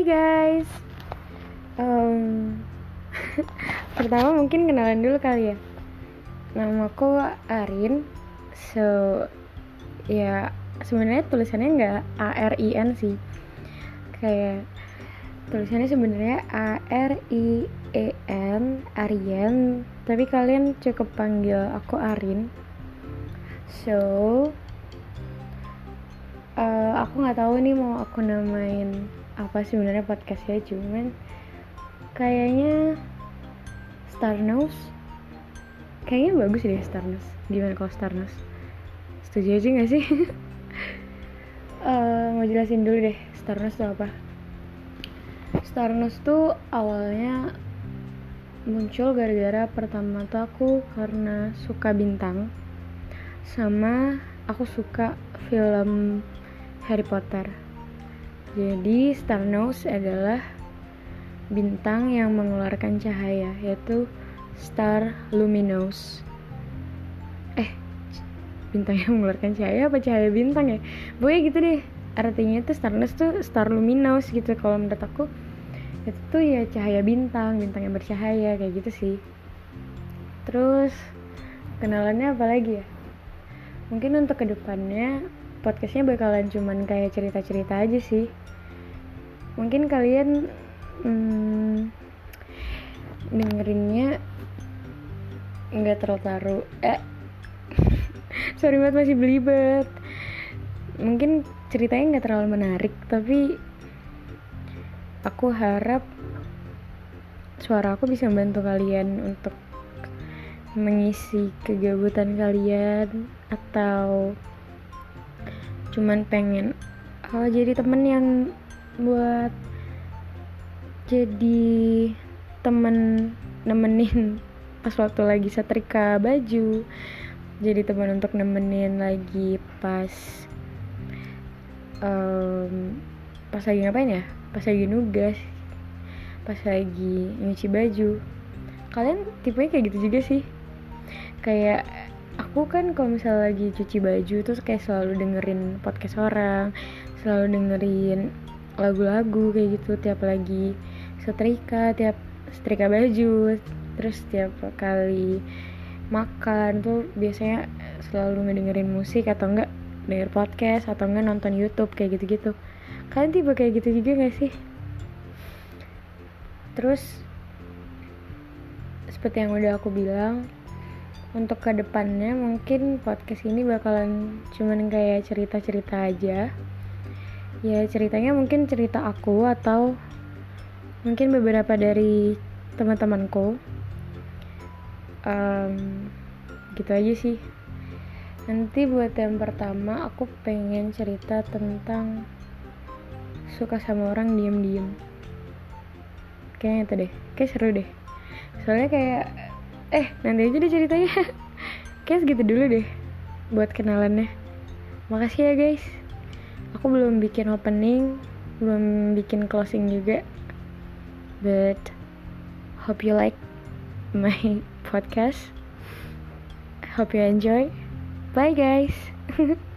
Hai guys. Um, pertama mungkin kenalan dulu kali ya. Namaku Arin. So ya sebenarnya tulisannya nggak A R I N sih. Kayak tulisannya sebenarnya A R I E N Arian, tapi kalian cukup panggil aku Arin. So uh, aku nggak tahu nih mau aku namain apa sebenarnya podcastnya? Cuman kayaknya Starnos kayaknya bagus deh Starnos gimana kalau Starnos setuju aja gak sih? Uh, mau jelasin dulu deh Starnos itu apa? Starnos tuh awalnya muncul gara-gara pertama tuh aku karena suka bintang sama aku suka film Harry Potter. Jadi Starnose adalah bintang yang mengeluarkan cahaya, yaitu star luminous. Eh, bintang yang mengeluarkan cahaya apa cahaya bintang ya? Pokoknya gitu deh. Artinya itu Starnose tuh star luminous gitu kalau menurut aku. Itu tuh ya cahaya bintang, bintang yang bercahaya kayak gitu sih. Terus kenalannya apa lagi ya? Mungkin untuk ke depannya podcastnya bakalan cuman kayak cerita-cerita aja sih. Mungkin kalian hmm, dengerinnya nggak terlalu taruh eh sorry banget masih belibet. Mungkin ceritanya nggak terlalu menarik tapi aku harap suara aku bisa membantu kalian untuk mengisi kegabutan kalian atau cuman pengen uh, jadi temen yang buat jadi temen nemenin pas waktu lagi setrika baju. Jadi teman untuk nemenin lagi pas um, pas lagi ngapain ya? Pas lagi nugas pas lagi nyuci baju. Kalian tipenya kayak gitu juga sih? Kayak aku kan kalau misalnya lagi cuci baju terus kayak selalu dengerin podcast orang selalu dengerin lagu-lagu kayak gitu tiap lagi setrika tiap setrika baju terus tiap kali makan tuh biasanya selalu ngedengerin musik atau enggak denger podcast atau enggak nonton YouTube kayak gitu-gitu. Kalian tipe kayak gitu juga gak sih? Terus seperti yang udah aku bilang untuk ke depannya mungkin podcast ini bakalan cuman kayak cerita-cerita aja. Ya ceritanya mungkin cerita aku atau mungkin beberapa dari teman-temanku. Um, gitu aja sih. Nanti buat yang pertama aku pengen cerita tentang suka sama orang diem-diem. Kayaknya itu deh. Kayak seru deh. Soalnya kayak eh nanti aja deh ceritanya. Kayak segitu dulu deh buat kenalannya. Makasih ya guys. Aku belum bikin opening belum bikin closing juga. But hope you like my podcast. Hope you enjoy. Bye guys